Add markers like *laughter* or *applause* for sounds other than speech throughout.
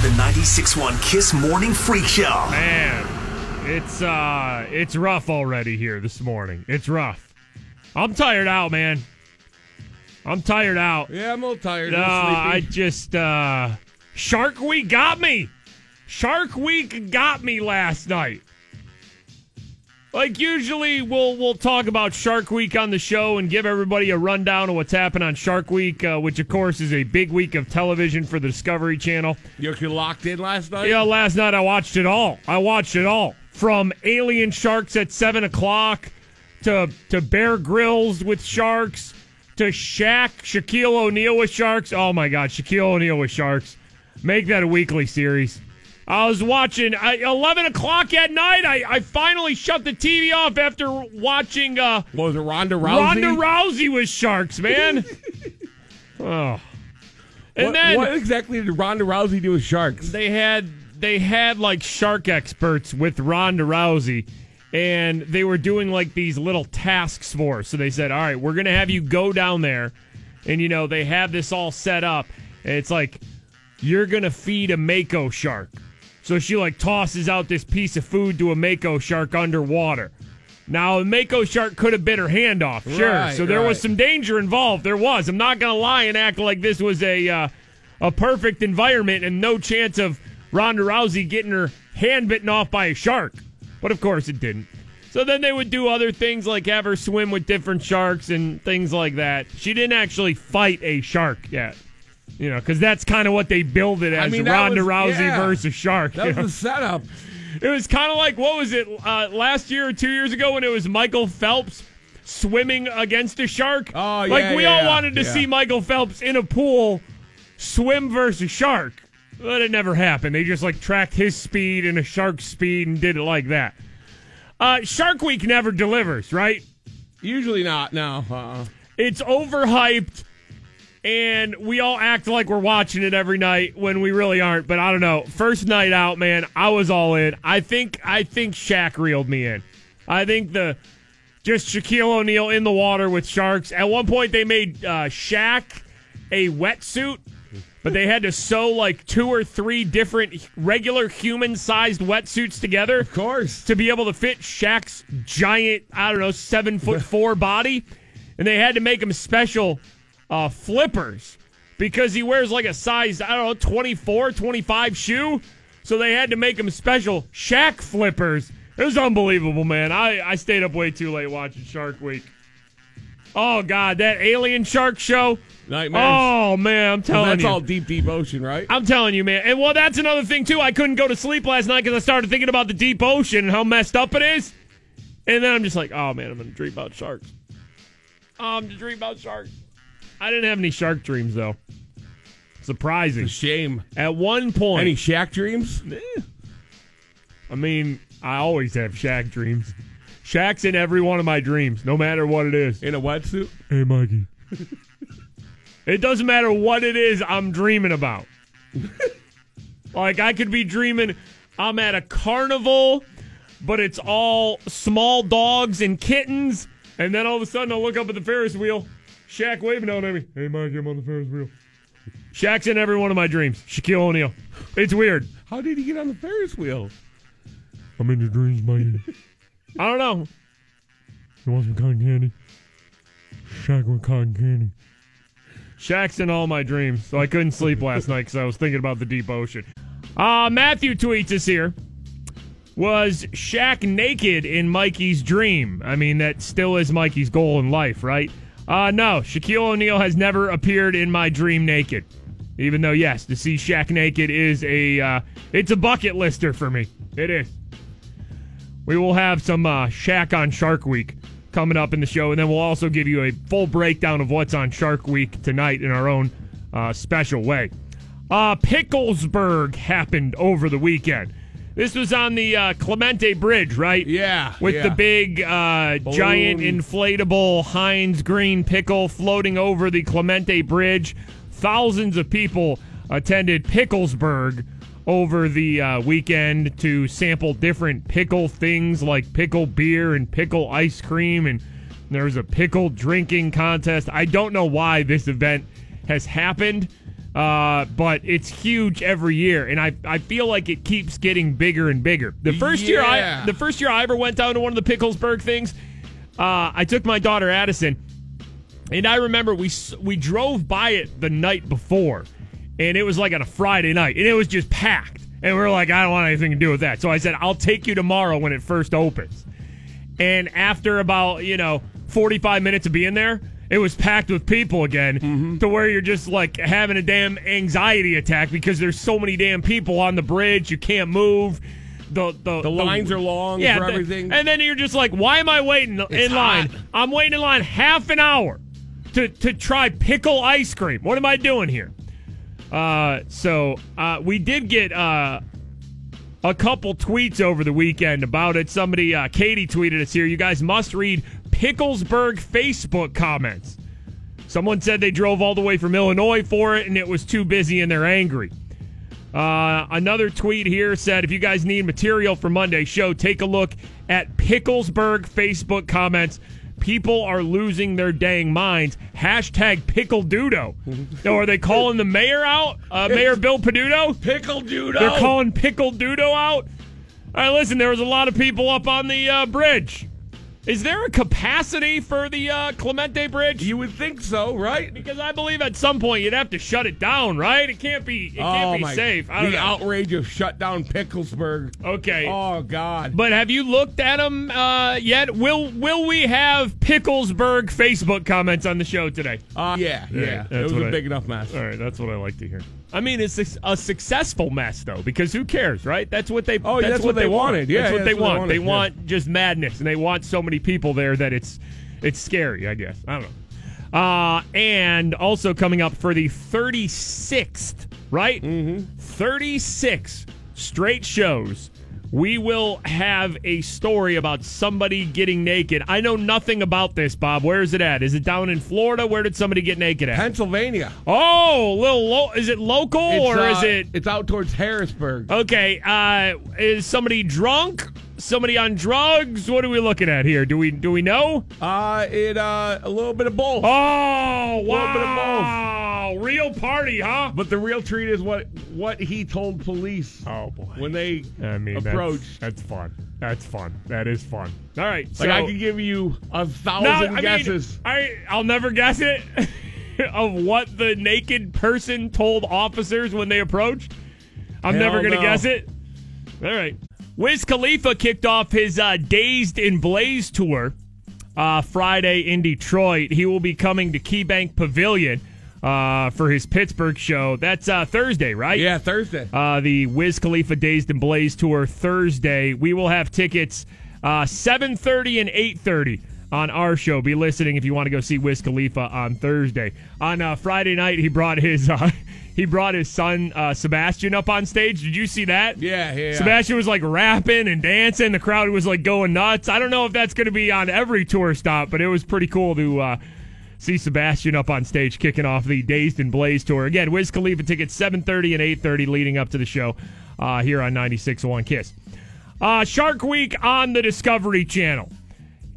to the 96.1 Kiss Morning Freak Show. Man, it's uh it's rough already here this morning. It's rough. I'm tired out, man. I'm tired out. Yeah, I'm a little tired. No, I just uh Shark Week got me. Shark Week got me last night. Like usually we'll we'll talk about Shark Week on the show and give everybody a rundown of what's happened on Shark Week, uh, which of course is a big week of television for the Discovery Channel. you locked in last night. Yeah, last night I watched it all. I watched it all from Alien Sharks at seven o'clock to to Bear Grylls with sharks to Shaq Shaquille O'Neal with sharks. Oh my God, Shaquille O'Neal with sharks. Make that a weekly series. I was watching uh, 11 o'clock at night. I, I finally shut the TV off after watching uh, What was it Ronda Rousey? Ronda Rousey with sharks, man. *laughs* oh. And What, then what exactly did Ronda Rousey do with sharks? they had they had like shark experts with Ronda Rousey and they were doing like these little tasks for her. So they said, "All right, we're going to have you go down there and you know, they have this all set up. And it's like you're going to feed a mako shark." So she like tosses out this piece of food to a mako shark underwater. Now, a mako shark could have bit her hand off, sure. Right, so there was some danger involved. There was. I'm not gonna lie and act like this was a uh, a perfect environment and no chance of Ronda Rousey getting her hand bitten off by a shark. But of course, it didn't. So then they would do other things like have her swim with different sharks and things like that. She didn't actually fight a shark yet. You know, because that's kind of what they build it I as mean, that Ronda was- Rousey yeah. versus shark. That was know? the setup. It was kind of like what was it uh, last year or two years ago when it was Michael Phelps swimming against a shark. Oh, yeah. like we yeah, all wanted to Yeah. see Michael Phelps in a pool swim versus shark, but it never happened. They just like tracked his speed and a shark's speed and did it like that. Uh, Shark Week never delivers, right? Usually not. No. Uh-uh. It's overhyped, and we all act like we're watching it every night when we really aren't. But I don't know. First night out, man, I was all in. I think I think Shaq reeled me in. I think the just Shaquille O'Neal in the water with sharks. At one point, they made uh, Shaq a wetsuit. But they had to sew like two or three different regular human sized wetsuits together Of course. to be able to fit Shaq's giant, I don't know, seven foot four body. And they had to make him special uh, flippers because he wears like a size, I don't know, 24, 25 shoe. So they had to make him special Shaq flippers. It was unbelievable, man. I, I stayed up way too late watching Shark Week. Oh, God, that alien shark show. Nightmares. Oh, man, I'm telling That's you. That's all deep, deep ocean, right? I'm telling you, man. And well, that's another thing too. I couldn't go to sleep last night because I started thinking about the deep ocean and how messed up it is. And then I'm just like, oh man, I'm gonna dream about sharks. Oh, I'm just dreaming about sharks. I didn't have any shark dreams though. Surprising. Shame. At one point, Any Shaq dreams? I mean, I always have Shaq dreams. Shaq's in every one of my dreams, no matter what it is. In a wetsuit? Hey, Mikey. it doesn't matter what it is I'm dreaming about. *laughs* like, I could be dreaming I'm at a carnival, but it's all small dogs and kittens. And then all of a sudden, I'll look up at the Ferris wheel. Shaq waving down at me. Hey, Mikey, I'm on the Ferris wheel. Shaq's in every one of my dreams. Shaquille O'Neal. It's weird. How did he get on the Ferris wheel? I'm in your dreams, Mikey. I don't know. You want some cotton candy? Shaq with cotton candy. Shaq's in all my dreams, so I couldn't sleep last night because I was thinking about the deep ocean. Uh, Matthew tweets us here. Was Shaq naked in Mikey's dream? I mean, that still is Mikey's goal in life, right? Uh, no, Shaquille O'Neal has never appeared in my dream naked. Even though, yes, to see Shaq naked is a uh, it's a bucket lister for me. It is. We will have some uh, Shaq on Shark Week coming up in the show, and then we'll also give you a full breakdown of what's on Shark Week tonight in our own uh, special way. Uh, Picklesburg happened over the weekend. This was on the uh, Clemente Bridge, right? Yeah, With yeah. the big, uh, giant, inflatable Heinz green pickle floating over the Clemente Bridge. Thousands of people attended Picklesburg over the uh, weekend to sample different pickle things like pickle beer and pickle ice cream. And there was a pickle drinking contest. I don't know why this event has happened. Uh, but it's huge every year, and I, I feel like it keeps getting bigger and bigger. The first year I Yeah. the first year I ever went down to one of the Picklesburg things, uh, I took my daughter Addison, and I remember we s- we drove by it the night before, and it was like on a Friday night, and it was just packed, and we are like, I don't want anything to do with that. So I said, I'll take you tomorrow when it first opens. And after about, you know, 45 minutes of being there, it was packed with people again to where you're just like having a damn anxiety attack because there's so many damn people on the bridge. You can't move. The, the, The lines are long for the- everything. And then you're just like, why am I waiting in line? hot. I'm waiting in line half an hour to, to try pickle ice cream. What am I doing here? Uh, so uh, we did get uh, a couple tweets over the weekend about it. Somebody, uh, Katie tweeted us here. You guys must read Picklesburg Facebook comments. Someone said they drove all the way from Illinois for it and it was too busy and they're angry. Uh, another tweet here said if you guys need material for Monday's show, take a look at Picklesburg Facebook comments. People are losing their dang minds. Hashtag pickle dudo. *laughs* oh, are they calling the mayor out? Uh, *laughs* mayor Bill Peduto? Pickle Judo. They're calling Pickle Dudo out. All right, listen, there was a lot of people up on the uh, bridge. Is there a capacity for the uh, Clemente Bridge? You would think so, right? because I believe at some point you'd have to shut it down, right? It can't be. It can't oh be my! safe. I don't the know. outrage of shut down Picklesburg. okay. Oh God! But have you looked at them uh, yet? Will Will we have Picklesburg Facebook comments on the show today? Uh, yeah, Yeah. It was a I- big enough mess. All right, that's what I like to hear. I mean, it's a, a successful mess though, because who cares, right? That's what they. Oh, that's, that's what they want. wanted. Yeah, that's what yeah, they that's what they want. They wanted, want just madness, and they want so many people there that it's it's scary. I guess I don't know. Uh, and also coming up for the 36th, right? Mm-hmm. 36 straight shows. We will have a story about somebody getting naked. I know nothing about this, Bob. Where is it at? Is it down in Florida? Where did somebody get naked at? Pennsylvania. Oh, little lo- is it local It's, or uh, is it It's out towards Harrisburg. okay? Uh, is somebody drunk? Somebody on drugs? What are we looking at here? Do we do we know? Uh, it uh, a little bit of both. Oh, little bit of both. wow! Real party, huh? But the real treat is what what he told police Oh boy. when they I mean, approached. That's, that's fun. That's fun. That is fun. All right. like so, I could give you a thousand Now, I mean, guesses. I I'll never guess it *laughs* of what the naked person told officers when they approached. I'm Hell never gonna no. guess it. All right. Wiz Khalifa kicked off his uh, Dazed and Blaze tour uh, Friday in Detroit. He will be coming to KeyBank Pavilion uh, for his Pittsburgh show. That's uh, Thursday, right? yeah, Thursday. uh, the Wiz Khalifa Dazed and Blaze tour Thursday. We will have tickets uh, 7:30 and 8:30 on our show. Be listening if you want to go see Wiz Khalifa on Thursday. On uh, Friday night, he brought his uh, *laughs* he brought his son uh, Sebastian up on stage. Did you see that? yeah, yeah. yeah. Sebastian was like rapping and dancing. The crowd was like going nuts. I don't know if that's going to be on every tour stop, but it was pretty cool to uh, see Sebastian up on stage kicking off the Dazed and Blaze tour. Again, Wiz Khalifa tickets 7:30 and 8:30 leading up to the show uh, here on 96.1 Kiss. Uh, Shark Week on the Discovery Channel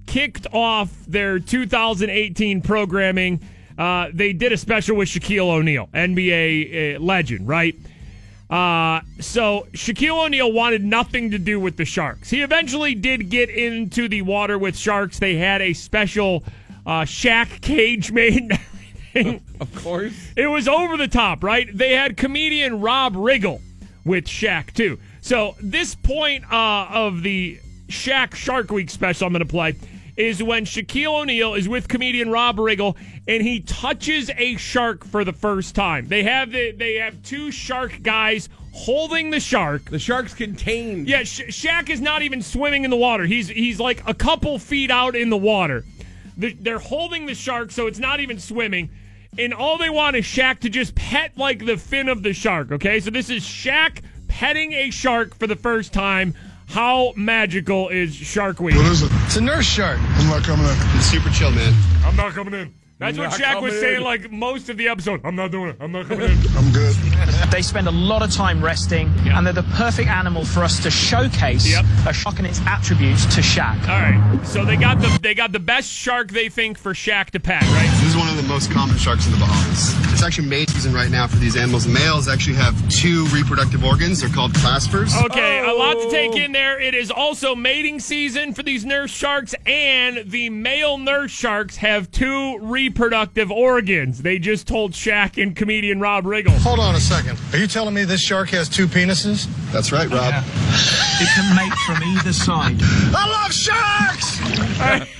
kicked off their 2018 programming. Uh, they did a special with Shaquille O'Neal, NBA uh, legend, right? Uh, so Shaquille O'Neal wanted nothing to do with the Sharks. He eventually did get into the water with Sharks. They had a special uh, Shaq cage made. and *laughs* everything. of course. It was over the top, right? They had comedian Rob Riggle with Shaq too. So this point uh, of the Shaq Shark Week special I'm going to play is when Shaquille O'Neal is with comedian Rob Riggle and he touches a shark for the first time. They have the, they have two shark guys holding the shark. The shark's contained. Yeah, Sha Shaq is not even swimming in the water. He's he's like a couple feet out in the water. The- They're holding the shark, so it's not even swimming. and all they want is Shaq to just pet like the fin of the shark. Okay, so this is Shaq petting a shark for the first time. How magical is Shark Week? What is it? It's a nurse shark. I'm not coming in. It's super chill, man. I'm not coming in. That's what Not Shaq was coming saying in. like most of the episode. I'm not doing it. I'm not coming *laughs* in. I'm good. They spend a lot of time resting, and they're the perfect animal for us to showcase Yep. a shark and its attributes to Shaq. All right, so they got the they got the best shark they think for Shaq to pet, right? This is one of the most common sharks in the Bahamas. It's actually mate season right now for these animals. Males actually have two reproductive organs. They're called claspers. Okay, a lot to take oh. in there. It is also mating season for these nurse sharks, and the male nurse sharks have two reproductive organs. They just told Shaq and comedian Rob Riggle. Hold on a second. Are you telling me this shark has two penises? That's right, Rob. It can mate from either side. I love sharks! *laughs*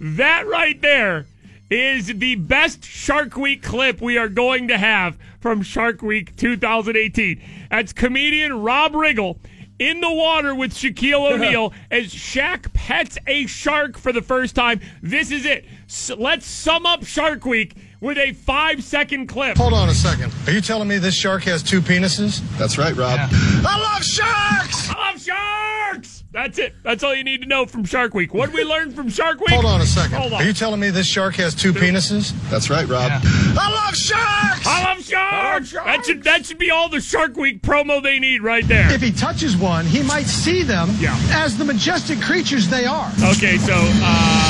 That right there is the best Shark Week clip we are going to have from Shark Week 2018. That's comedian Rob Riggle in the water with Shaquille *laughs* O'Neal as Shaq pets a shark for the first time. This is it. S- let's sum up Shark Week with a five second clip. Hold on a second. Are you telling me this shark has two penises? That's right, Rob. I love sharks! I love sharks! That's it. That's all you need to know from Shark Week. What did we learn from Shark Week? Hold on a second. Hold on. Are you telling me this shark has two penises? That's right, Rob. I love sharks! I love sharks! That should that should be all the Shark Week promo they need right there. If he touches one, he might see them Yeah. as the majestic creatures they are. Okay, so uh,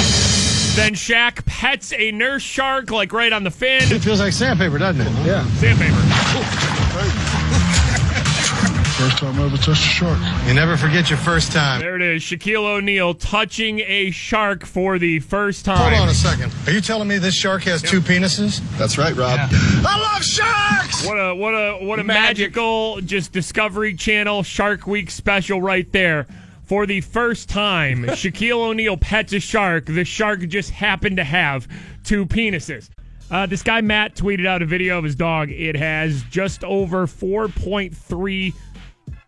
then Shaq pets a nurse shark like right on the fin. It feels like sandpaper, doesn't it? Yeah. Sandpaper. First time I ever touched a shark. You never forget your first time. There it is. Shaquille O'Neal touching a shark for the first time. Hold on a second. Are you telling me this shark has two penises? That's right, Rob. I love sharks! What a what a what a Magic. magical just Discovery Channel Shark Week special right there. For the first time, *laughs* Shaquille O'Neal pets a shark. The shark just happened to have two penises. Uh, this guy Matt tweeted out a video of his dog. It has just over 4.3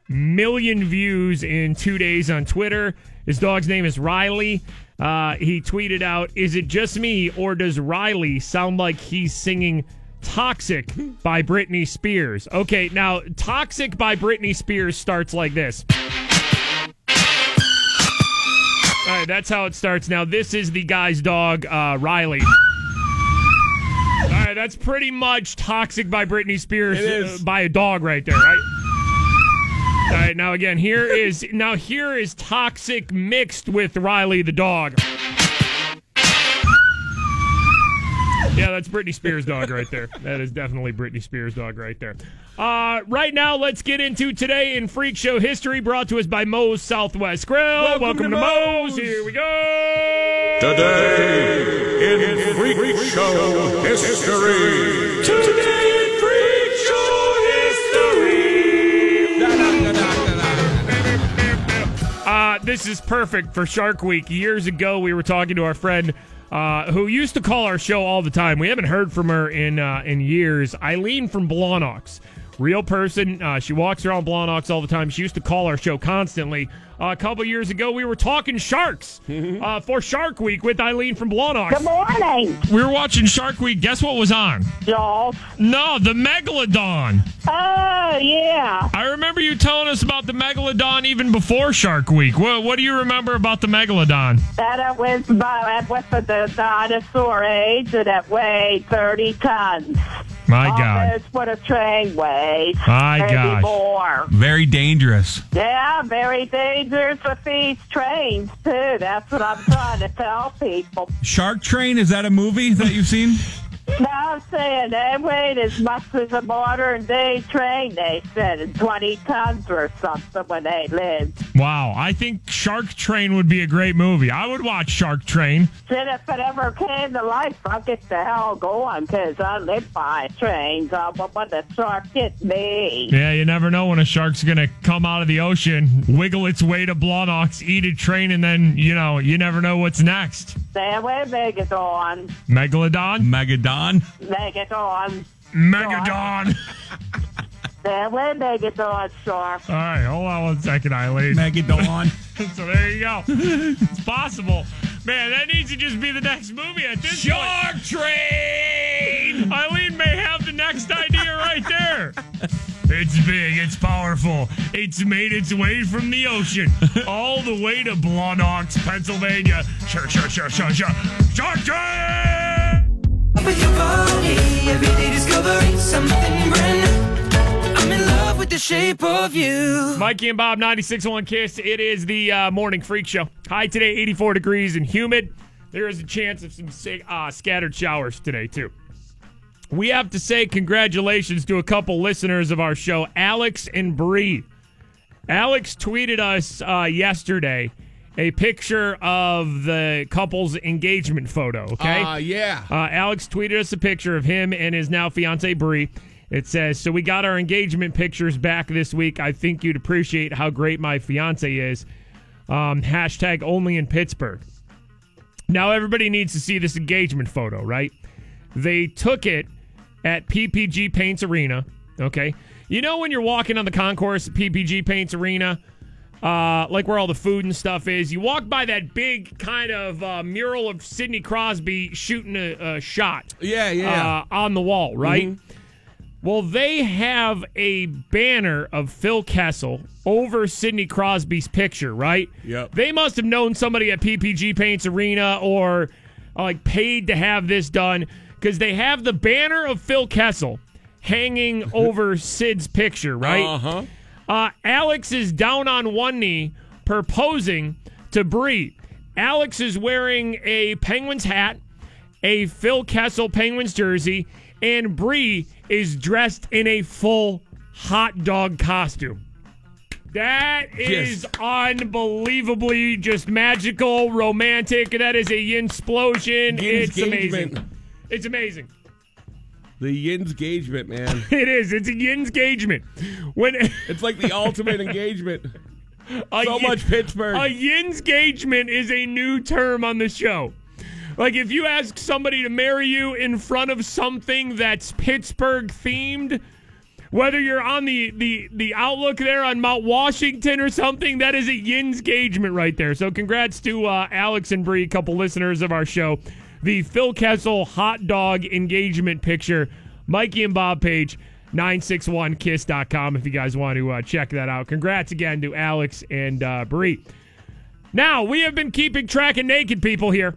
million views in two days on Twitter. His dog's name is Riley. Uh, he tweeted out, "Is it just me, or does Riley sound like he's singing Toxic by Britney Spears?" Okay, now Toxic by Britney Spears starts like this. All right, that's how it starts. Now this is the guy's dog, uh, Riley. *laughs* All right, that's pretty much Toxic by Britney Spears It is. uh, by a dog right there, right? All right, now again, here is now here is Toxic mixed with Riley the dog. Yeah, that's Britney Spears' dog right there. That is definitely Britney Spears' dog right there. Uh, right now, let's get into today in Freak Show history, brought to us by Moe's Southwest Grill. Welcome, to, Moe's. Here we go. Today in Freak, Show history. Today in Freak Show history. Uh, this is perfect for Shark Week. Years ago, we were talking to our friend uh, who used to call our show all the time. We haven't heard from her in uh, in years. Eileen from Blawnox, real person. Uh, she walks around Blawnox all the time. She used to call our show constantly. Uh, a couple years ago, we were talking sharks *laughs* uh, for Shark Week with Eileen from Blawnox. Good morning, We were watching Shark Week. Guess what was on? Joel. No, the Megalodon. Oh, yeah. I remember you telling us about the Megalodon even before Shark Week. What, what do you remember about the Megalodon? That it was, by, it was the dinosaur age and it weighed 30 tons. My God. Almost what a train weighs. My God. more. Very dangerous. Yeah, very dangerous with these trains, too. That's what I'm trying to tell people. Shark Train, is that a movie that you've seen? *laughs* No, I'm saying they weighed as much as a modern day train, they said, and 20 tons or something when they lived. Wow, I think Shark Train would be a great movie. I would watch Shark Train. Said if it ever came to life, I'll get the hell going because I live by trains. I want when the shark hit me. Yeah, you never know when a shark's gonna come out of the ocean, wiggle its way to Blawnox, eat a train, and then you know you never know what's next. Stay away, Megadon. Megalodon, Megadon. Megadon. Megadon. Stay *laughs* away, Megadon, shark. All right, hold on one second, Eileen. Megadon. *laughs* so there you go. It's possible. Man, that needs to just be the next movie at this Shark Train! Eileen may have the next idea right there. It's big, it's powerful. It's made its way from the ocean all the way to Blawnox, Pennsylvania. Sure, sure, sure, sure, sure. Shark Train! I'm in love with the shape of you. Mikey and Bob, 96.1 Kiss. It is the uh, morning freak show. High today, 84 degrees and humid. There is a chance of some uh, scattered showers today, too. We have to say congratulations to a couple listeners of our show, Alex and Bree. Alex tweeted us uh, yesterday a picture of the couple's engagement photo, okay? Uh, yeah. Uh, Alex tweeted us a picture of him and his now fiance Bree. It says, "So we got our engagement pictures back this week. I think you'd appreciate how great my fiance is." Um, hashtag only in Pittsburgh. Now everybody needs to see this engagement photo, right? They took it at PPG Paints Arena. Okay, you know when you're walking on the concourse at PPG Paints Arena, uh, like where all the food and stuff is. You walk by that big kind of uh, mural of Sidney Crosby shooting a, a shot. Yeah, yeah. Uh, on the wall, right? Well, they have a banner of Phil Kessel over Sidney Crosby's picture, right? Yep. They must have known somebody at PPG Paints Arena or uh, like paid to have this done because they have the banner of Phil Kessel hanging *laughs* over Sid's picture, right? Uh-huh. Uh, Alex is down on one knee proposing to Bree. Alex is wearing a Penguins hat, a Phil Kessel Penguins jersey, and Bree is dressed in a full hot dog costume. That is Yes. unbelievably just magical, romantic. That is a yin explosion. It's amazing. It's amazing. The Yin's engagement, man. *laughs* It is. It's a yin's engagement. When *laughs* It's like the ultimate engagement. A So yin- much Pittsburgh. A yin's engagement is a new term on the show. Like if you ask somebody to marry you in front of something that's Pittsburgh themed, whether you're on the the the outlook there on Mount Washington or something, that is a yin's engagement right there. So congrats to uh, Alex and Bree, couple listeners of our show. The Phil Kessel hot dog engagement picture, Mikey and Bob page. 961kiss.com if you guys want to uh, check that out. Congrats again to Alex and uh, Bree. Now, we have been keeping track of naked people here.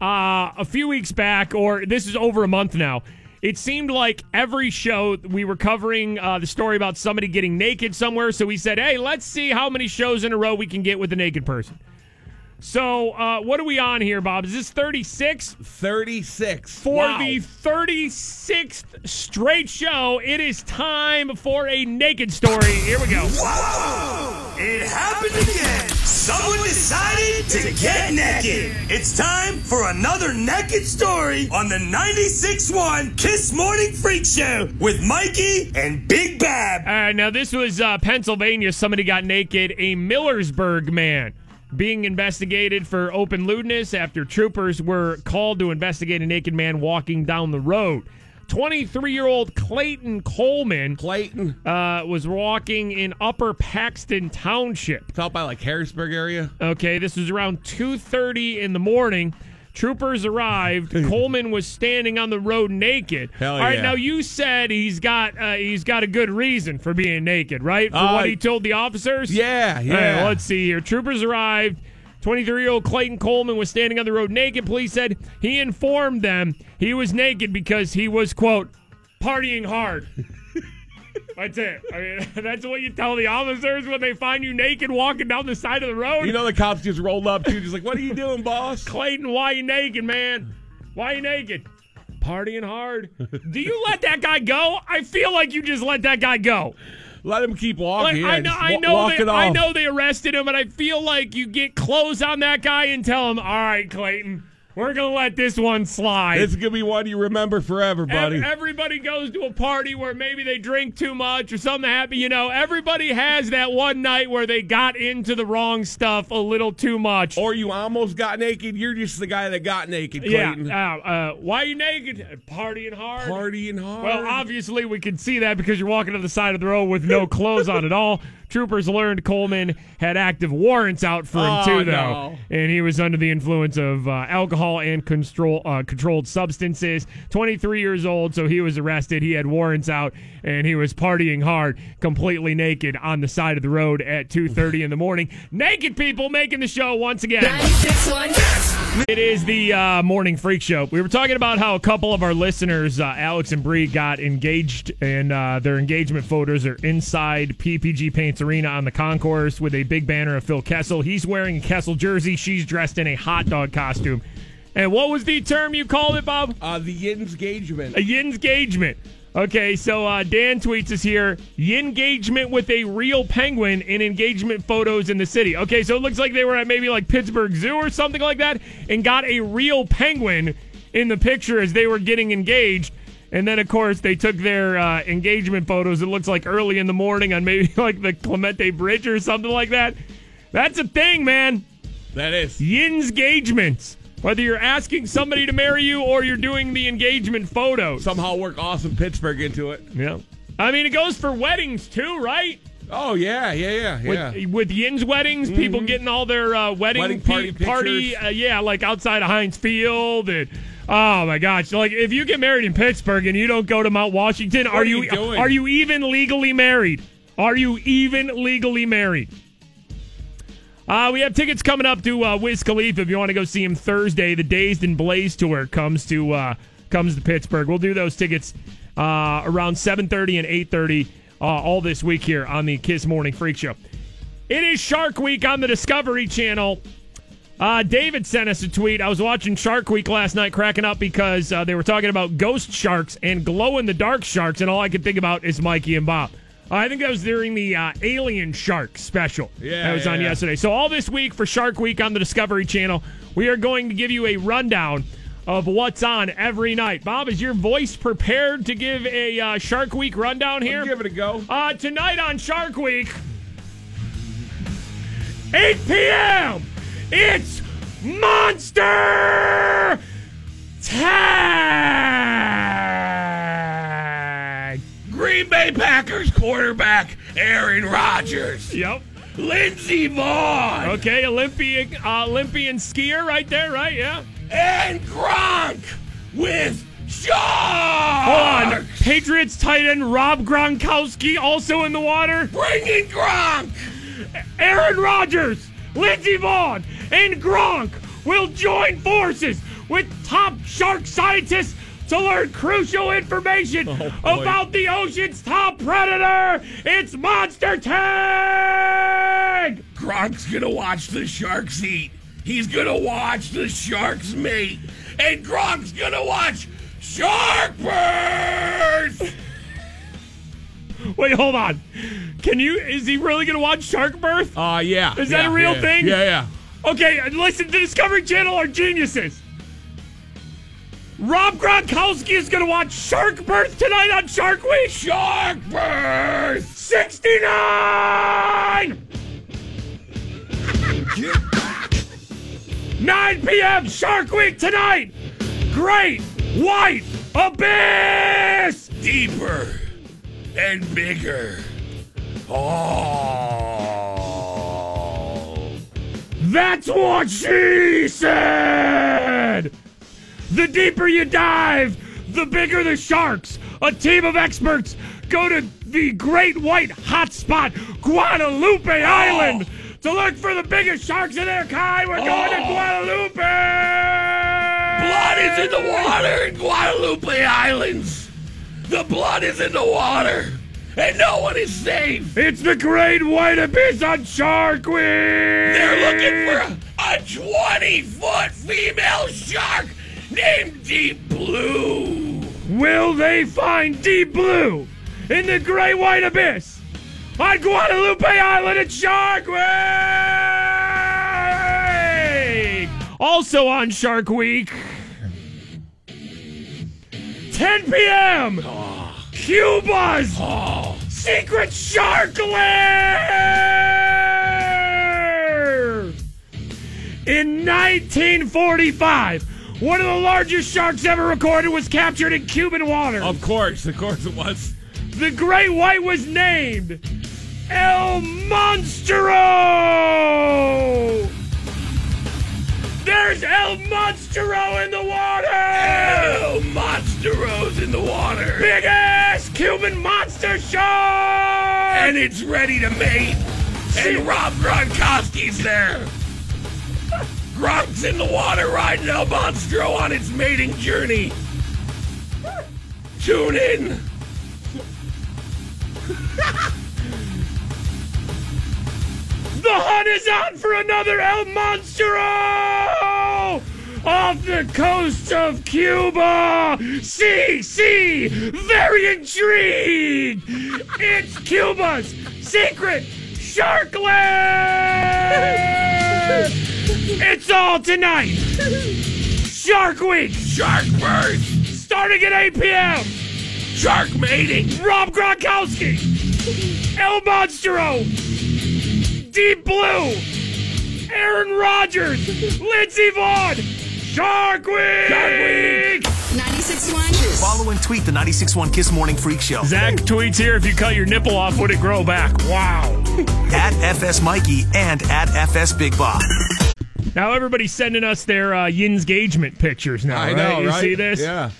Uh, a few weeks back, or this is over a month now, it seemed like every show we were covering uh, the story about somebody getting naked somewhere. So we said, hey, let's see how many shows in a row we can get with a naked person. So, uh, what are we on here, Bob? Is this 36? 36. For Wow. the 36th straight show, it is time for a naked story. Here we go. It happened again. Someone decided to get naked. It's time for another naked story on the 96.1 Kiss Morning Freak Show with Mikey and Big Bob. Uh, now, this was uh, Pennsylvania. Somebody got naked. A Millersburg man being investigated for open lewdness after troopers were called to investigate a naked man walking down the road. 23 year old Clayton Coleman Clayton. uh, was walking in Upper Paxton Township. It's out by like Harrisburg area. Okay, this was around 2:30 in the morning. Troopers arrived. *laughs* Coleman was standing on the road naked. Hell All right, yeah. now you said he's got uh, he's got a good reason for being naked, right? For Uh, what he told the officers. Yeah, All right, yeah. let's see here. Troopers arrived. 23 year old Clayton Coleman was standing on the road naked. Police said he informed them he was naked because he was, quote, partying hard. *laughs* that's it. I mean, *laughs* that's what you tell the officers when they find you naked walking down the side of the road. You know the cops just rolled up too, just like, what are you doing, boss? Clayton, why you naked, man? Why you naked? Partying hard. Do you let that guy go? I feel like you just let that guy go. Let him keep Like, walking. I know, I know, walk they, I know they arrested him, but I feel like you get close on that guy and tell him, "All right, Clayton, We're gonna let this one slide. It's gonna be one you remember forever, buddy. Everybody goes to a party where maybe they drink too much or something happened. You know, everybody has that one night where they got into the wrong stuff a little too much. or you almost got naked. You're just the guy that got naked, yeah. Clayton. Uh, uh, why are you naked? Partying hard. Partying hard. Well, obviously we can see that because you're walking to the side of the road with no *laughs* clothes on at all. Troopers learned Coleman had active warrants out for him Oh, too, though, no. and he was under the influence of uh, alcohol and control uh, controlled substances. 23 years old, so he was arrested. He had warrants out, and he was partying hard, completely naked on the side of the road at 2:30 in the morning. Naked people making the show once again. It is the uh, morning freak show. We were talking about how a couple of our listeners, uh, Alex and Bree, got engaged, and uh, their engagement photos are inside PPG Paints Arena on the concourse with a big banner of Phil Kessel. He's wearing a Kessel jersey. She's dressed in a hot dog costume. And what was the term you called it, Bob? uh, the Yin's engagement. A yin-gagement. Okay, so uh, Dan tweets us here: yin engagement with a real penguin in engagement photos in the city. Okay, so it looks like they were at maybe like Pittsburgh Zoo or something like that, and got a real penguin in the picture as they were getting engaged. And then, of course, they took their uh, engagement photos. It looks like early in the morning on maybe *laughs* like the Clemente Bridge or something like that. That's a thing, man. That is. Yin's engagements. Whether you're asking somebody to marry you or you're doing the engagement photos. Somehow work awesome Pittsburgh into it. Yeah. I mean, it goes for weddings too, right? Oh yeah, yeah, yeah, yeah. With, with Yin's weddings, people getting all their uh, wedding, Wedding party pe- party uh, yeah, like outside of Heinz Field, and oh my gosh, like if you get married in Pittsburgh and you don't go to Mount Washington, are, are you, you are you even legally married? Are you even legally married? Uh, we have tickets coming up to uh, Wiz Khalifa if you want to go see him Thursday. The Dazed and Blaze tour comes to uh, comes to Pittsburgh. We'll do those tickets uh, around 7:30 and 8:30 uh, all this week here on the Kiss Morning Freak Show. It is Shark Week on the Discovery Channel. Uh, David sent us a tweet. I was watching Shark Week last night, cracking up because uh, they were talking about ghost sharks and glow in the dark sharks, and all I could think about is Mikey and Bob. I think that was during the uh, Alien Shark special Yeah, that was yeah, on yeah. yesterday. So all this week for Shark Week on the Discovery Channel, we are going to give you a rundown of what's on every night. Bob, is your voice prepared to give a uh, Shark Week rundown here? Give it a go. Uh, tonight on Shark Week, 8 p.m. It's Monster Tag. Green Bay Packers quarterback Aaron Rodgers. Yep. Lindsey Vonn. Okay, Olympian uh, Olympian skier right there, right? Yeah. And Gronk with Hold on. Patriots tight end Rob Gronkowski also in the water. Bring in Gronk. Aaron Rodgers, Lindsey Vonn, and Gronk will join forces with top shark scientists to learn crucial information about the ocean's top predator. It's Monster Tag! Gronk's gonna watch the sharks eat. He's gonna watch the sharks mate. And Gronk's gonna watch Shark Birth. *laughs* Wait, hold on. Can you? Is he really gonna watch Shark Birth? Uh yeah. Is that a real yeah, thing? Yeah, yeah. Okay, listen, the Discovery Channel are geniuses. Rob Gronkowski is going to watch Shark Birth tonight on Shark Week. Shark Birth. 69! *laughs* 9 p.m. Shark Week tonight. Great White Abyss. Deeper and bigger. Oh. That's what she said! The deeper you dive, the bigger the sharks. A team of experts go to the great white hotspot, Guadalupe Island, oh. to look for the biggest sharks of their kind. We're going to Oh. Guadalupe! Blood is in the water in Guadalupe Islands. The blood is in the water. And no one is safe. It's the great white abyss on Shark Week! They're looking for a 20 foot female shark named Deep Blue. Will they find Deep Blue in the Great White Abyss on Guadalupe Island at Shark Week? Also on Shark Week, 10 p.m. Cuba's secret shark lair. In 1945, one of the largest sharks ever recorded was captured in Cuban waters. Of course, of course it was. The great white was named El Monstro. There's El Monstro in the water. El Monstero's in the water. Big ass Cuban monster shark. And it's ready to mate. And Rob Gronkowski's there. Gronk's in the water riding El Monstro on its mating journey. Tune in. *laughs* The hunt is on for another El Monstro! Off the coast of Cuba! See, see! Very intrigued! It's Cuba's secret shark lair! *laughs* It's all tonight! Shark Week! Shark Birds! Starting at 8 p.m. Shark mating! Rob Gronkowski! El Monstro! Deep Blue! Aaron Rodgers! Lindsey Vonn! Shark Week! Shark Week! 96.1 Follow and tweet the 96.1 Kiss Morning Freak Show. Zach tweets here if you cut your nipple off, would it grow back? Wow. *laughs* at FS Mikey and at FS Big Bob. Now everybody's sending us their uh, Yinsgagement pictures now. I right? know, You right? see this? Yeah.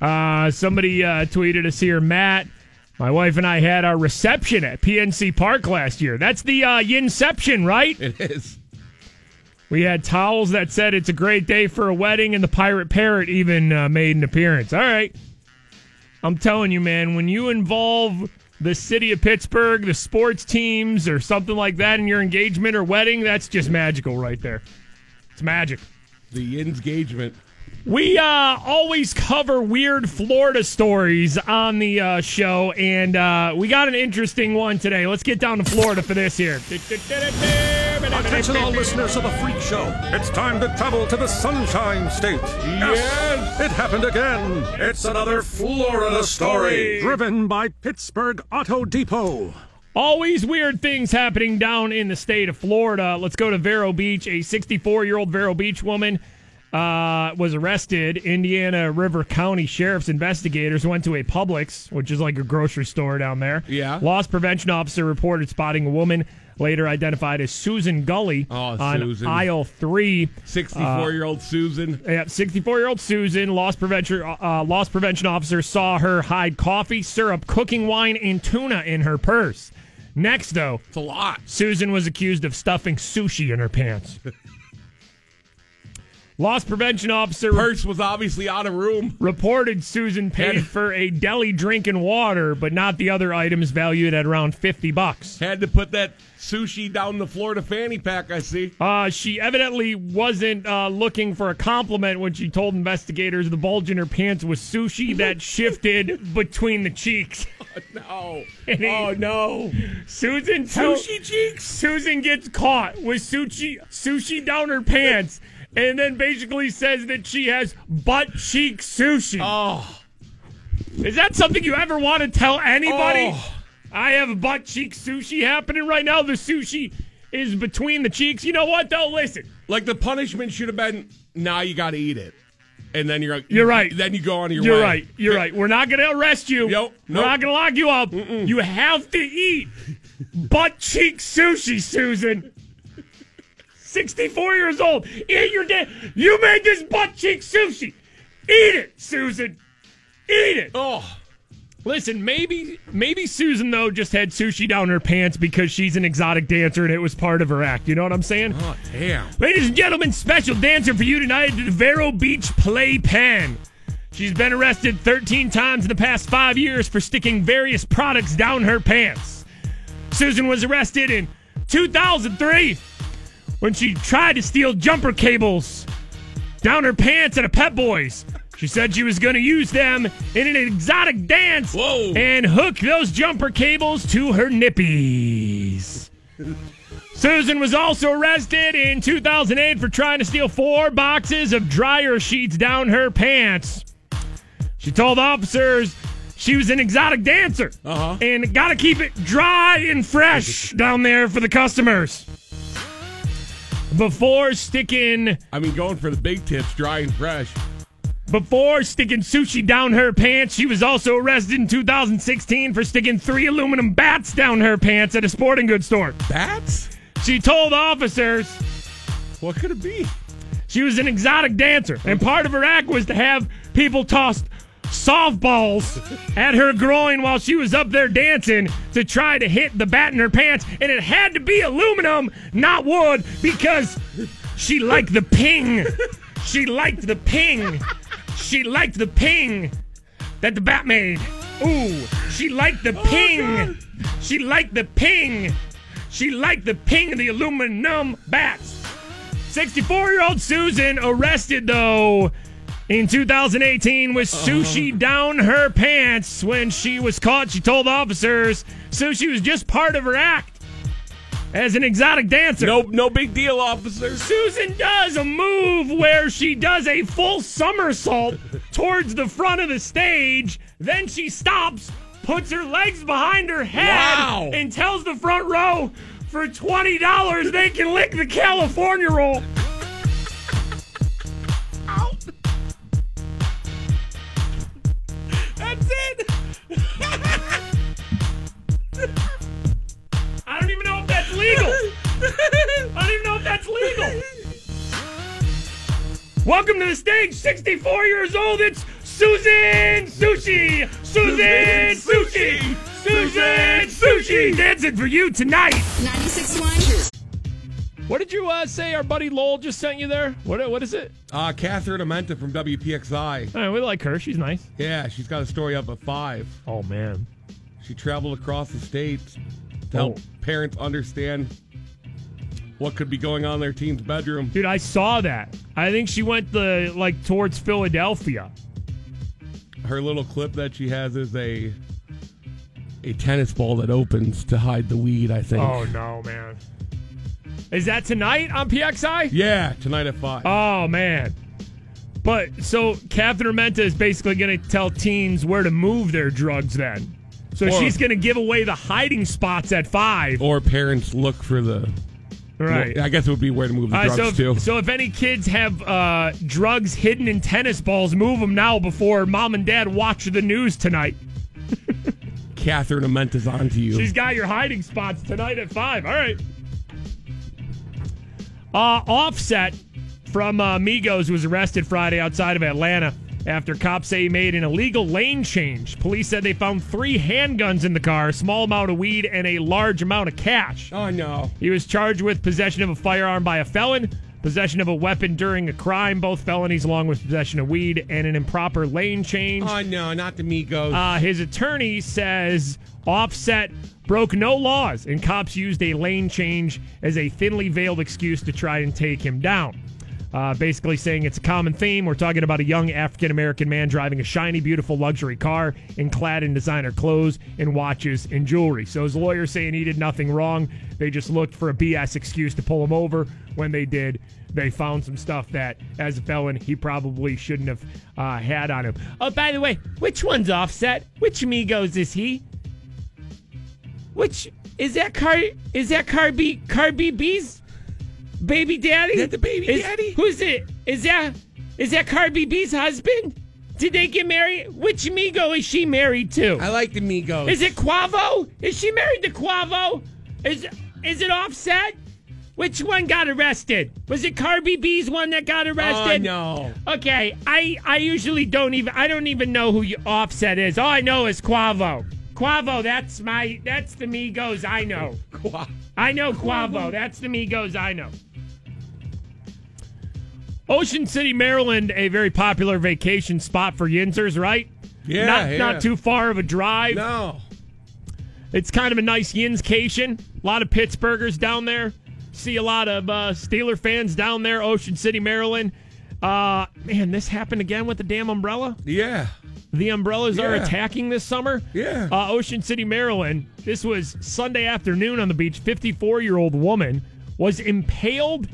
Uh, somebody uh, tweeted us here, Matt. My wife and I had our reception at PNC Park last year. That's the uh, Yinception, right? It is. We had towels that said it's a great day for a wedding, and the pirate parrot even uh, made an appearance. All right. I'm telling you, man, when you involve the city of Pittsburgh, the sports teams, or something like that in your engagement or wedding, that's just magical right there. It's magic. The engagement. We uh, always cover weird Florida stories on the uh, show, and uh, we got an interesting one today. Let's get down to Florida for this here. Attention all listeners of the Freak Show. It's time to travel to the Sunshine State. Yes! It happened again. It's another Florida story. Driven by Pittsburgh Auto Depot. Always weird things happening down in the state of Florida. Let's go to Vero Beach. A 64 year old Vero Beach woman uh, was arrested. Indiana River County Sheriff's investigators went to a Publix, which is like a grocery store down there. Yeah. Loss prevention officer reported spotting a woman later identified as Susan Gully Oh, on Susan. aisle three. 64 year old Susan. Yeah, 64 year old Susan, loss prevention uh, loss prevention officer, saw her hide coffee, syrup, cooking wine, and tuna in her purse. Next, though, It's a lot. Susan was accused of stuffing sushi in her pants. *laughs* Loss prevention officer Purse was obviously out of room. reported Susan paid Had- for a deli drink and water, but not the other items valued at around 50 bucks. Had to put that sushi down the Florida fanny pack, I see. Uh, she evidently wasn't uh, looking for a compliment when she told investigators the bulge in her pants was sushi that *laughs* shifted between the cheeks. *laughs* No. And he- Oh, no. Susan Sushi cheeks? Susan gets caught with sushi sushi down her pants, and then basically says that she has butt cheek sushi. Oh. Is that something you ever want to tell anybody? Oh. I have butt cheek sushi happening right now. The sushi is between the cheeks. You know what though? Listen, Like the punishment should have been now you got to eat it. And then you're like, You're right. Then you go on your You're way. right. You're right. We're not going to arrest you. Yo, We're not going to lock you up. You have to eat butt cheek sushi, Susan. 64 years old. Eat your day. You made this butt cheek sushi. Eat it, Susan. Eat it. Oh. Listen, maybe maybe Susan though just had sushi down her pants because she's an exotic dancer and it was part of her act. You know what I'm saying? Oh, damn. Ladies and gentlemen, special dancer for you tonight at the Vero Beach Playpen. She's been arrested 13 times in the past five years for sticking various products down her pants. Susan was arrested in 2003 when she tried to steal jumper cables down her pants at a Pep Boys. She said she was going to use them in an exotic dance Whoa. and hook those jumper cables to her nippies. Susan was also arrested in 2008 for trying to steal four boxes of dryer sheets down her pants. She told officers she was an exotic dancer Uh-huh. and got to keep it dry and fresh down there for the customers. Before sticking I mean, going for the big tips, dry and fresh. before sticking sushi down her pants, she was also arrested in 2016 for sticking three aluminum bats down her pants at a sporting goods store. Bats? She told officers What could it be? she was an exotic dancer, and part of her act was to have people toss softballs at her groin while she was up there dancing to try to hit the bat in her pants, and it had to be aluminum, not wood, because she liked the ping. She liked the ping. She liked the ping that the bat made. Ooh, she liked the ping. she liked the ping. She liked the ping of the aluminum bats. 64 year old Susan arrested, though, in 2018 with sushi uh-huh. down her pants when she was caught. She told officers sushi was just part of her act as an exotic dancer. No, no big deal, officers. Susan does a move where she does a full somersault *laughs* towards the front of the stage. Then she stops, puts her legs behind her head, Wow. and tells the front row for $20 they can lick the California roll. That's it. I don't even know if that's legal. I don't even know if that's legal. Welcome to the stage, 64 years old. It's Susan Sushi. Susan Sushi. Susan Sushi. Dancing for you tonight. 96.1. What did you uh, say our buddy Lowell just sent you there? What, what is it? Uh, Catherine Amenta from WPXI. All right, we like her. She's nice. Yeah, she's got a story up at five. Oh, man. She traveled across the states to help Oh. parents understand what could be going on in their teen's bedroom. Dude, I saw that. I think she went the like towards Philadelphia. Her little clip that she has is a a tennis ball that opens to hide the weed. I think. Oh no, man. Is that tonight on PXI? Yeah, tonight at five. Oh man. But so Catherine Menta is basically going to tell teens where to move their drugs then. So Or- she's going to give away the hiding spots at five. or parents look for the. Right. I guess it would be where to move the Uh, drugs so, if, to. so if any kids have uh, drugs hidden in tennis balls, move them now before mom and dad watch the news tonight. *laughs* Catherine Amenta's on to you. She's got your hiding spots tonight at five. All right. Uh, Offset from uh, Migos was arrested Friday outside of Atlanta after cops say he made an illegal lane change. Police said they found three handguns in the car, a small amount of weed, and a large amount of cash. oh no. He was charged with possession of a firearm by a felon, possession of a weapon during a crime, both felonies, along with possession of weed, and an improper lane change. Oh no, not the Migos. Uh, his attorney says Offset broke no laws, and cops used a lane change as a thinly veiled excuse to try and take him down. Uh, basically saying it's a common theme. We're talking about a young African American man driving a shiny, beautiful luxury car and clad in designer clothes and watches and jewelry. So his lawyer saying he did nothing wrong. They just looked for a BS excuse to pull him over. When they did, they found some stuff that, as a felon, he probably shouldn't have uh, had on him. Oh, by the way, which one's offset? Which Migos is he? Which is that car? Is that Cardi Cardi B's baby daddy? Is that the baby Is- daddy? Who's it? Is that is that Cardi B's husband? Did they get married? Which Migo is she married to? I like the Migos. Is it Quavo? Is she married to Quavo? Is is it Offset? Which one got arrested? Was it Cardi B's one that got Oh arrested? no. Okay, I I usually don't even I don't even know who Offset is. All I know is Quavo. Quavo, that's my that's the Migos I know. Qua- I know Quavo. That's the Migos I know. Ocean City, Maryland, a very popular vacation spot for Yinzers, right? Yeah, Not yeah. not too far of a drive. No. It's kind of a nice Yinscation. A lot of Pittsburghers down there. See a lot of uh, Steeler fans down there, Ocean City, Maryland. Uh, man, this happened again with the damn umbrella. Yeah. The umbrellas are attacking this summer. Yeah. Uh, Ocean City, Maryland. This was Sunday afternoon on the beach. 54 year old woman was impaled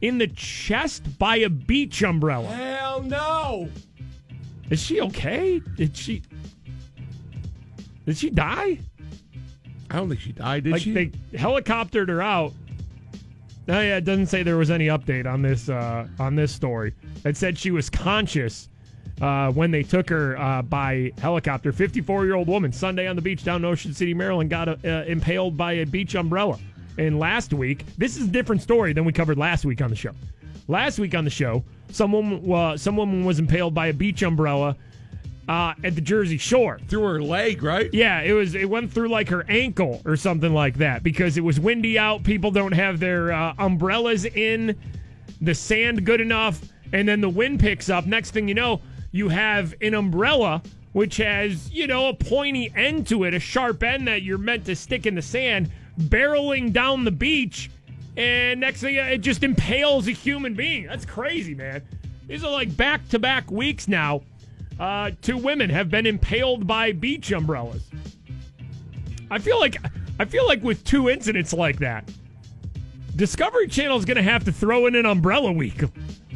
in the chest by a beach umbrella. Hell no. Is she okay? Did she? Did she die? I don't think she died, did like she? they helicoptered her out. No, yeah, it doesn't say there was any update on this uh, on this story. It said she was conscious uh, when they took her uh, by helicopter. 54 year old woman Sunday on the beach down in Ocean City, Maryland, got uh, impaled by a beach umbrella. And last week, this is a different story than we covered last week on the show. Last week on the show, someone uh, some woman was impaled by a beach umbrella uh, at the Jersey Shore. Through her leg, right? Yeah, it was. It went through like her ankle or something like that because it was windy out. People don't have their uh, umbrellas in, the sand good enough, and then the wind picks up. Next thing you know, you have an umbrella which has you know a pointy end to it, a sharp end that you're meant to stick in the sand, barreling down the beach, and next thing it just impales a human being. That's crazy, man. These are like back to back weeks now. Uh, two women have been impaled by beach umbrellas. I feel like I feel like with two incidents like that, Discovery Channel is going to have to throw in an umbrella week.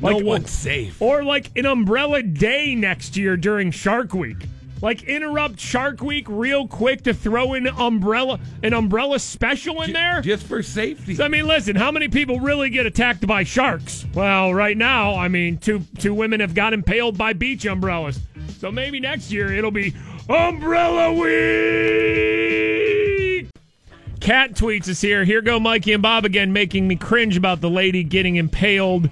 No one's safe. Or like an umbrella day next year during Shark Week. Like interrupt Shark Week real quick to throw in umbrella an umbrella special in there. Just for safety. So, I mean, listen, how many people really get attacked by sharks? Well, right now, I mean, two two women have got impaled by beach umbrellas. So maybe next year it'll be Umbrella Week. Cat tweets us here. Here go Mikey and Bob again, making me cringe about the lady getting impaled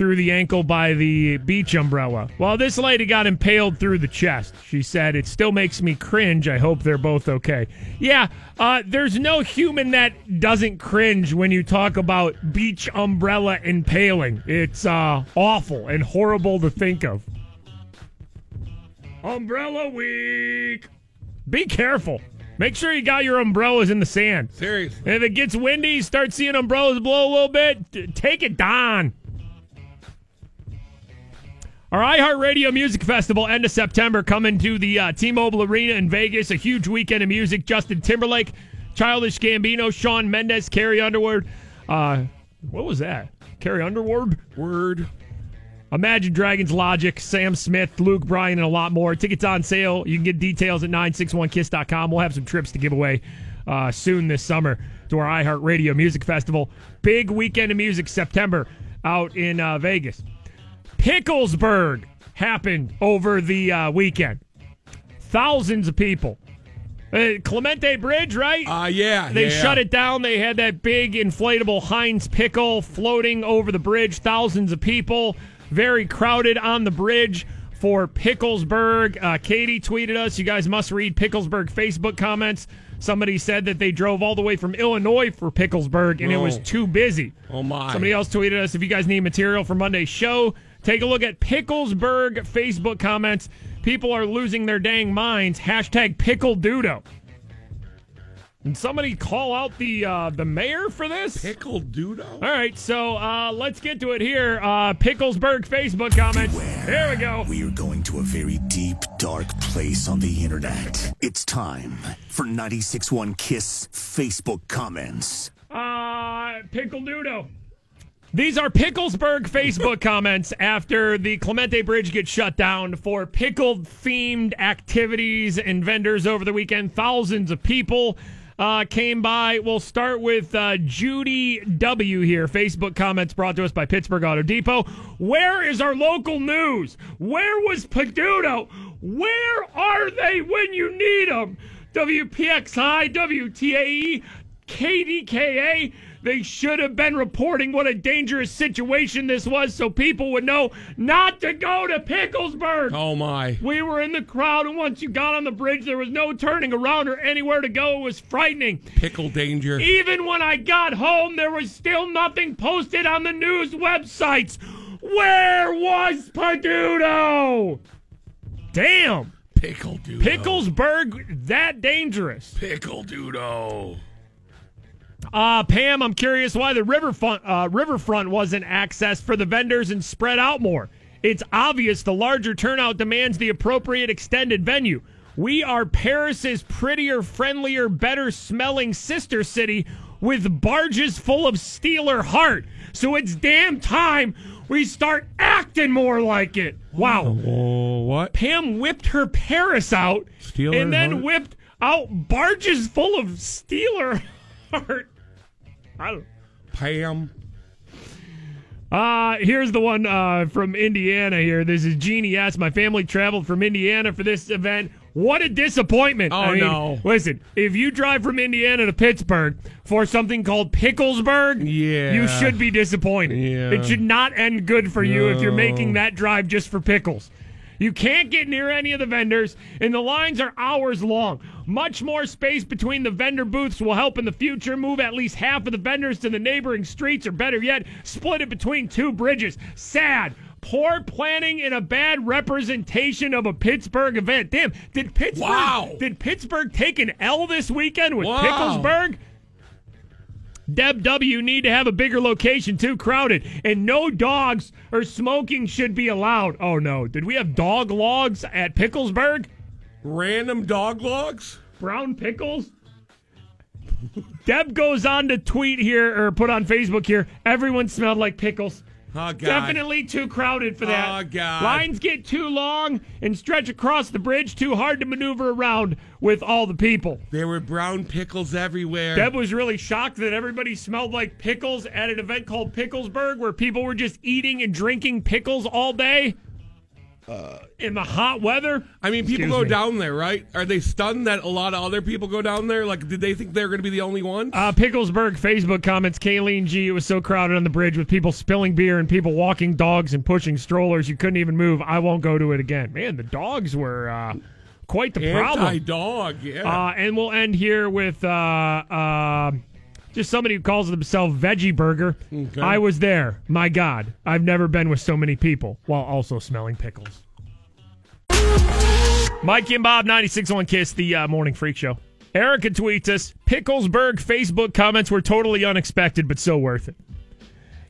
through the ankle by the beach umbrella. Well, this lady got impaled through the chest. She said, It still makes me cringe. I hope they're both okay. Yeah, uh, there's no human that doesn't cringe when you talk about beach umbrella impaling. It's uh, awful and horrible to think of. Umbrella Week. Be careful. Make sure you got your umbrellas in the sand. Seriously. If it gets windy, start seeing umbrellas blow a little bit, take it down. Our iHeartRadio Music Festival, end of September, coming to the uh, T-Mobile Arena in Vegas. A huge weekend of music. Justin Timberlake, Childish Gambino, Shawn Mendes, Carrie Underwood. Uh, what was that? Carrie Underwood? Word. Imagine Dragons, Logic, Sam Smith, Luke Bryan, and a lot more. Tickets on sale. You can get details at 961kiss.com. We'll have some trips to give away uh, soon this summer to our iHeartRadio Music Festival. Big weekend of music, September, out in uh, Vegas. Picklesburg happened over the uh, weekend. Thousands of people. Uh, Clemente Bridge, right? Uh, yeah. They yeah. shut it down. They had that big inflatable Heinz pickle floating over the bridge. Thousands of people, very crowded on the bridge for Picklesburg. Uh, Katie tweeted us. You guys must read Picklesburg Facebook comments. Somebody said that they drove all the way from Illinois for Picklesburg and it was Oh. too busy. Oh, my. Somebody else tweeted us if you guys need material for Monday's show, take a look at Picklesburg Facebook comments. People are losing their dang minds. Hashtag pickle dudo. And somebody call out the uh, the mayor for this? Pickle Dudo? All right, so uh, let's get to it here. Uh, Picklesburg Facebook comments. There we go. We are going to a very deep, dark place on the internet. It's time for 96.1 Kiss Facebook comments. Uh, Pickle Dudo. These are Picklesburg Facebook *laughs* comments after the Clemente Bridge gets shut down for pickled themed activities and vendors over the weekend. Thousands of people uh, came by. We'll start with uh, Judy W. here. Facebook comments brought to us by Pittsburgh Auto Depot. Where is our local news? Where was Peduto? Where are they when you need them? WPXI, WTAE, KDKA. They should have been reporting what a dangerous situation this was so people would know not to go to Picklesburg. Oh, my. We were in the crowd, and once you got on the bridge, there was no turning around or anywhere to go. It was frightening. Pickle danger. Even when I got home, there was still nothing posted on the news websites. Where was Peduto? Damn. Pickle Dudo. Picklesburg, that dangerous. Pickle Dudo. Uh, Pam, I'm curious why the riverfront uh, riverfront wasn't accessed for the vendors and spread out more. It's obvious the larger turnout demands the appropriate extended venue. We are Paris's prettier, friendlier, better smelling sister city. with barges full of Steeler heart. So it's damn time we start acting more like it. Wow. Oh, what? Pam whipped her Paris out Steeler and then heart? whipped out barges full of Steeler heart. I Pam. Uh, here's the one uh, from Indiana here. This is Jeannie S. My family traveled from Indiana for this event. What a disappointment. Oh, I mean, no. Listen, if you drive from Indiana to Pittsburgh for something called Picklesburg, Yeah. you should be disappointed. Yeah. It should not end good for you if you're making that drive just for pickles. You can't get near any of the vendors, and the lines are hours long. Much more space between the vendor booths will help in the future. Move at least half of the vendors to the neighboring streets, or better yet, split it between two bridges. Sad. Poor planning and a bad representation of a Pittsburgh event. Damn, did Pittsburgh Wow. did Pittsburgh take an L this weekend with Wow. Picklesburg? Deb W need to have a bigger location too crowded and no dogs or smoking should be allowed. Oh no, did we have dog logs at Picklesburg? Random dog logs? Brown pickles? Deb goes on to tweet here or put on Facebook here. Everyone smelled like pickles. Oh, God. Definitely too crowded for that. Oh, God. Lines get too long and stretch across the bridge too hard to maneuver around with all the people. There were brown pickles everywhere. Deb was really shocked that everybody smelled like pickles at an event called Picklesburg, where people were just eating and drinking pickles all day in the hot weather. I mean, people Excuse go me. down there, right? Are they stunned that a lot of other people go down there? Like, did they think they're going to be the only ones? Uh, Picklesburg Facebook comments: Kayleen G. It was so crowded on the bridge with people spilling beer and people walking dogs and pushing strollers. You couldn't even move. I won't go to it again. Man, the dogs were uh, quite the problem. Anti-dog, yeah. Uh, and we'll end here with uh, uh, just somebody who calls themselves Veggie Burger. Okay. I was there. My God, I've never been with so many people while also smelling pickles. Mike and Bob, 96.1 Kiss, the uh, Morning Freak Show. Erica tweets us Picklesburg Facebook comments were totally unexpected, but so worth it.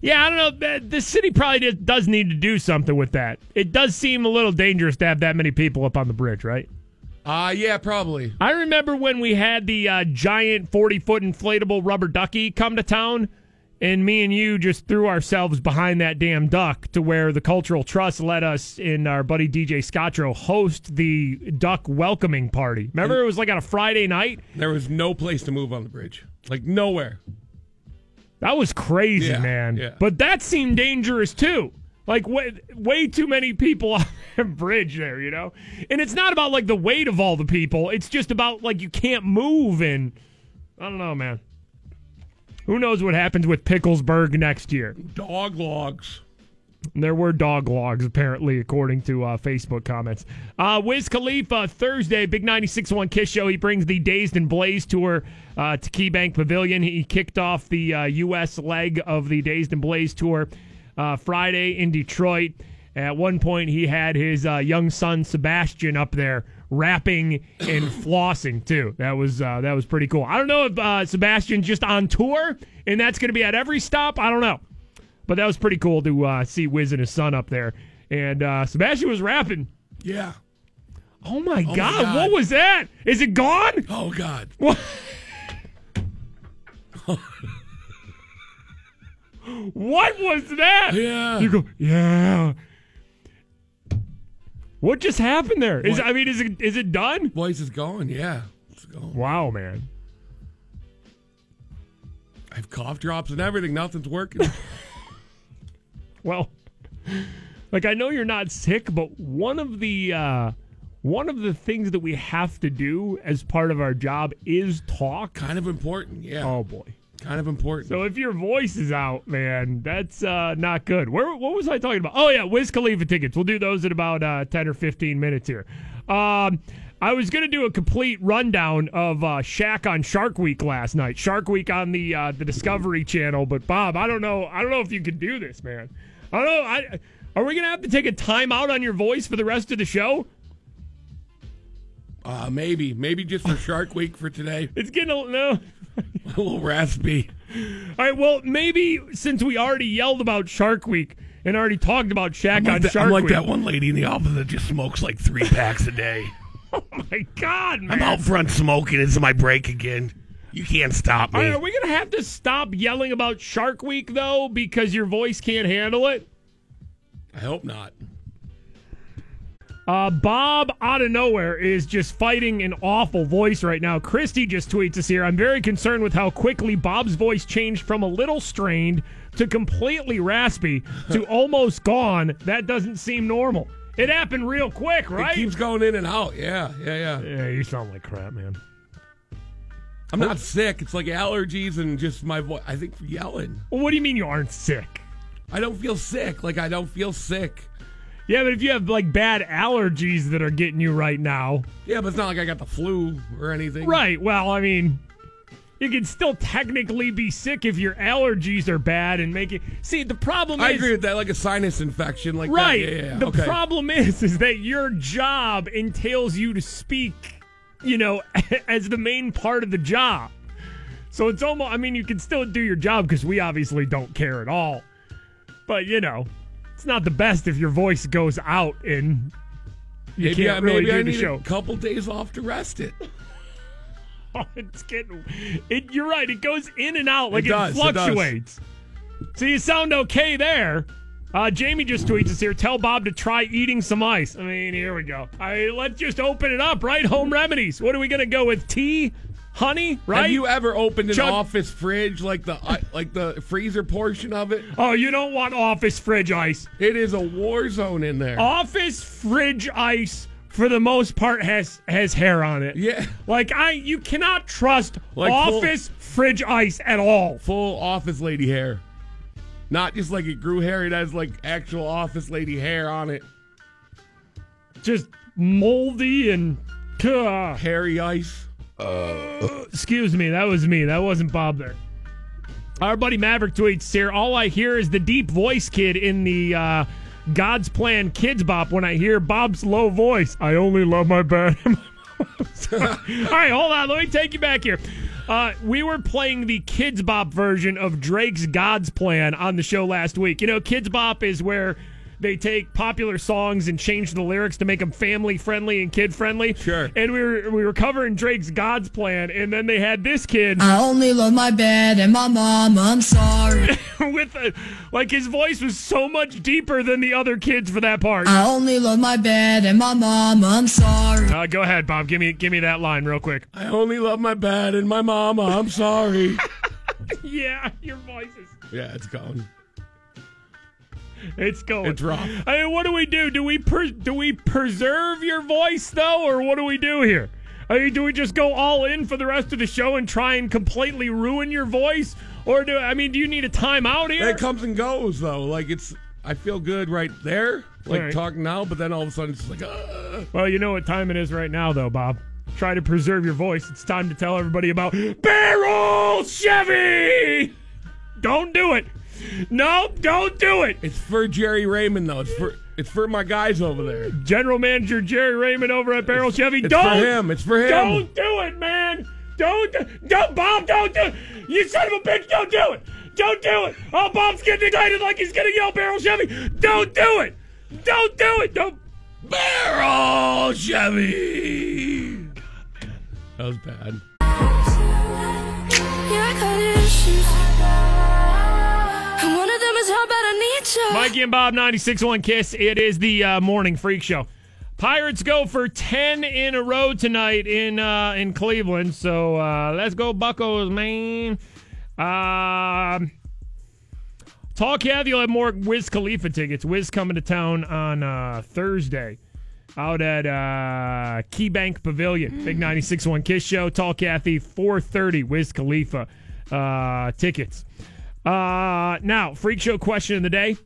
Yeah, I don't know. The city probably does need to do something with that. It does seem a little dangerous to have that many people up on the bridge, right? Uh, yeah, probably. I remember when we had the uh, giant 40 foot inflatable rubber ducky come to town, and me and you just threw ourselves behind that damn duck to where the Cultural Trust let us and our buddy DJ Scotro host the duck welcoming party. Remember, it was like on a Friday night? There was no place to move on the bridge. Like, nowhere. That was crazy, Yeah, man. yeah. But that seemed dangerous too. Like way, way too many people *laughs* on the bridge there, you know. And it's not about like the weight of all the people. It's just about like you can't move and I don't know, man. Who knows what happens with Picklesburg next year? Dog logs. There were dog logs, apparently, according to uh, Facebook comments. Uh, Wiz Khalifa, Thursday, Big 96.1 Kiss Show. He brings the Dazed and Blazed tour uh, to KeyBank Pavilion. He kicked off the uh, U.S. leg of the Dazed and Blazed tour uh, Friday in Detroit. At one point, he had his uh, young son, Sebastian, up there rapping and *coughs* flossing, too. That was, uh, that was pretty cool. I don't know if uh, Sebastian's just on tour and that's going to be at every stop. I don't know. But that was pretty cool to uh, see Wiz and his son up there. And uh, Sebastian was rapping. Yeah. Oh my, my God, God. what was that? Is it gone? Oh, God. What? *laughs* *laughs* what was that? Yeah. You go, yeah. What just happened there? Is What? I mean, is it is it done? Voice is gone, yeah. It's gone. Wow, man. I have cough drops and everything. Nothing's working. *laughs* Well, like I know you're not sick, but one of the uh, one of the things that we have to do as part of our job is talk. kind of important, yeah. Oh boy. Kind of important. So if your voice is out, man, that's uh, not good. Where what was I talking about? Oh yeah, Wiz Khalifa tickets. We'll do those in about uh, ten or fifteen minutes here. Um, I was gonna do a complete rundown of uh, Shaq on Shark Week last night. Shark Week on the uh, the Discovery Channel. But Bob, I don't know. I don't know if you can do this, man. I don't know. I, are we gonna have to take a time out on your voice for the rest of the show? Uh, maybe. Maybe just for Shark Week for today. *laughs* It's getting a no. *laughs* A little raspy. All right, well, maybe since we already yelled about Shark Week and already talked about Shaq I'm like, on that, Shark I'm like Week. that one lady in the office that just smokes like three packs a day. *laughs* Oh my God, man! I'm out front smoking. It's my break again. You can't stop me. right, are we gonna have to stop yelling about Shark Week though because your voice can't handle it? I hope not. Uh, Bob out of nowhere is just fighting an awful voice right now. Christy just tweets us here. I'm very concerned with how quickly Bob's voice changed from a little strained to completely raspy to *laughs* almost gone. That doesn't seem normal. It happened real quick, right? It keeps going in and out. Yeah, yeah, yeah. yeah, you sound like crap, man. I'm not sick. It's like allergies and just my voice. I think yelling. Well, what do you mean you aren't sick? I don't feel sick. Like I don't feel sick. Yeah, but if you have like bad allergies that are getting you right now, Yeah, but it's not like I got the flu or anything. right? Well, I mean, you can still technically be sick if your allergies are bad and make it. See, the problem I is agree with that. Like a sinus infection, like right. That. Yeah, yeah, yeah. The okay. problem is, is that your job entails you to speak, you know, *laughs* as the main part of the job. So it's almost. I mean, you can still do your job because we obviously don't care at all. But you know, it's not the best if your voice goes out and you maybe can't I, really maybe do I the need show. a couple days off to rest it. *laughs* Oh, it's getting. It, you're right. It goes in and out like it, does, it fluctuates. So you sound okay there. Uh, Jamie just tweets us here. Tell Bob to try eating some ice. I mean, here we go. I let's just open it up, right? Home remedies. What are we gonna go with? Tea, honey, right? Have you ever opened an Chug- office fridge like the uh, like the freezer portion of it? oh, you don't want office fridge ice. It is a war zone in there. Office fridge ice, for the most part, has has hair on it. Yeah. Like I, you cannot trust Like full- office fridge ice at all. Full office lady hair. Not just like it grew hair, it has like actual office lady hair on it. Just moldy and. Ugh. Hairy ice. Excuse me, that was me. That wasn't Bob there. Our buddy Maverick tweets here. All I hear is the deep voice kid in the uh, God's Plan Kidz Bop when I hear Bob's low voice. I only love my bed. *laughs* All right, hold on. Let me take you back here. Uh, we were playing the Kidz Bop version of Drake's God's Plan on the show last week. You know, Kidz Bop is where they take popular songs and change the lyrics to make them family friendly and kid friendly. Sure. And we were we were covering Drake's God's Plan, and then they had this kid I only love my bed and my mom. I'm sorry. *laughs* with a, like his voice was so much deeper than the other kids for that part. I only love my bed and my mom. I'm sorry. Uh, go ahead, Bob. Give me give me that line real quick. I only love my bed and my mama. I'm sorry. *laughs* yeah, your voice is yeah, it's gone. *laughs* it's going. It's rough. I mean, what do we do? Do we per, do we preserve your voice though, or what do we do here? I mean, do we just go all in for the rest of the show and try and completely ruin your voice, or do I mean, do you need a timeout here? It comes and goes though. Like it's I feel good right there, like right. talking now, but then all of a sudden it's like uh, Well, you know what time it is right now, though, Bob. Try to preserve your voice. It's time to tell everybody about Baierl Chevy. Don't do it. No, don't do it. it's for Jerry Raymond though. It's for it's for my guys over there. General Manager Jerry Raymond over at Baierl Chevy. It's don't for him. It's for him. Don't do it, man. Don't, don't, Bob. Don't do it. You son of a bitch. Don't do it. Don't do it. Oh, Bob's getting excited like he's gonna yell Baierl Chevy. Don't do it. Don't do it. Don't. Baierl Chevy. That was bad. How bad I need you. Mikey and Bob, 96.1 Kiss. It is the uh, morning freak show. Pirates go for 10 in a row tonight in uh, in Cleveland. So uh, let's go, Buckos, man. Um, Tall Kathy will have more Wiz Khalifa tickets. Wiz coming to town on uh, Thursday out at uh, KeyBank Pavilion. Big 96.1 Kiss show. Tall Kathy, 430 Wiz Khalifa uh, tickets. Uh, now, freak show question of the day.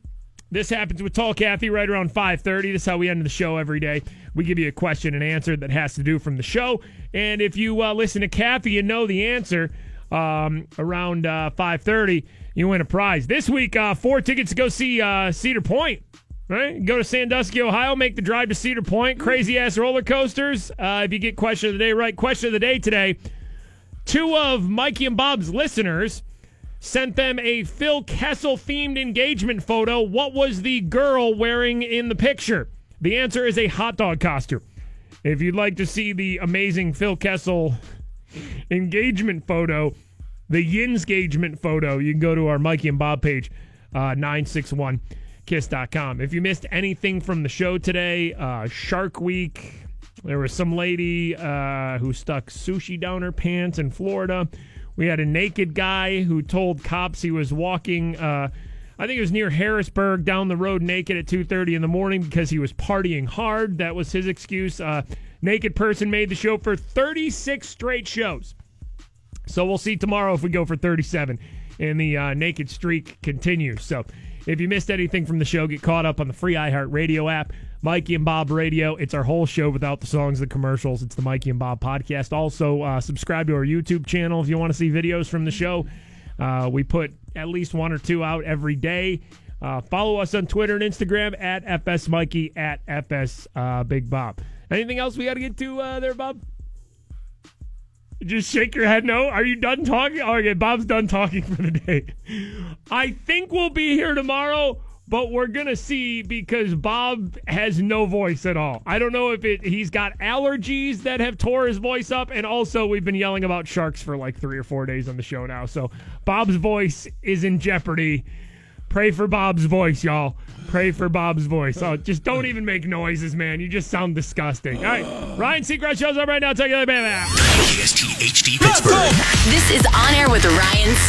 This happens with Tall Kathy right around 5:30. This is how we end the show every day. We give you a question and answer that has to do from the show. And if you uh, listen to Kathy and know the answer um, around uh, 5:30, you win a prize. This week, uh, four tickets to go see uh, Cedar Point. Right, go to Sandusky, Ohio. Make the drive to Cedar Point. Crazy ass roller coasters. Uh, if you get question of the day right, question of the day today. Two of Mikey and Bob's listeners sent them a Phil Kessel themed engagement photo. What was the girl wearing in the picture? The answer is a hot dog costume. If you'd like to see the amazing Phil Kessel engagement photo, the Yins engagement photo, you can go to our Mikey and Bob page, uh, 961kiss.com. If you missed anything from the show today, uh, Shark Week, there was some lady uh, who stuck sushi down her pants in Florida. We had a naked guy who told cops he was walking. Uh, I think it was near Harrisburg down the road naked at 2:30 in the morning because he was partying hard. That was his excuse. Uh, naked person made the show for 36 straight shows. So we'll see tomorrow if we go for 37 and the uh, naked streak continues. So if you missed anything from the show, get caught up on the free iHeartRadio app. Mikey and Bob Radio. It's our whole show without the songs the commercials. It's the Mikey and Bob podcast. Also, uh, subscribe to our YouTube channel if you want to see videos from the show. Uh, we put at least one or two out every day. Uh, follow us on Twitter and Instagram at FS Mikey at FS uh, Big Bob. Anything else we got to get to uh, there, Bob? Just shake your head no. Are you done talking? Okay, Bob's done talking *laughs* for the day. I think we'll be here tomorrow, but we're gonna see because Bob has no voice at all. I don't know if it he's got allergies that have tore his voice up, and also we've been yelling about sharks for like three or four days on the show now. So Bob's voice is in jeopardy. Pray for Bob's voice, y'all. Pray for Bob's voice. Oh, just don't even make noises, man. You just sound disgusting. All right, Ryan Seacrest shows up right now. Take it away, baby. KSTHD Pittsburgh. This is On Air with Ryan Seacrest.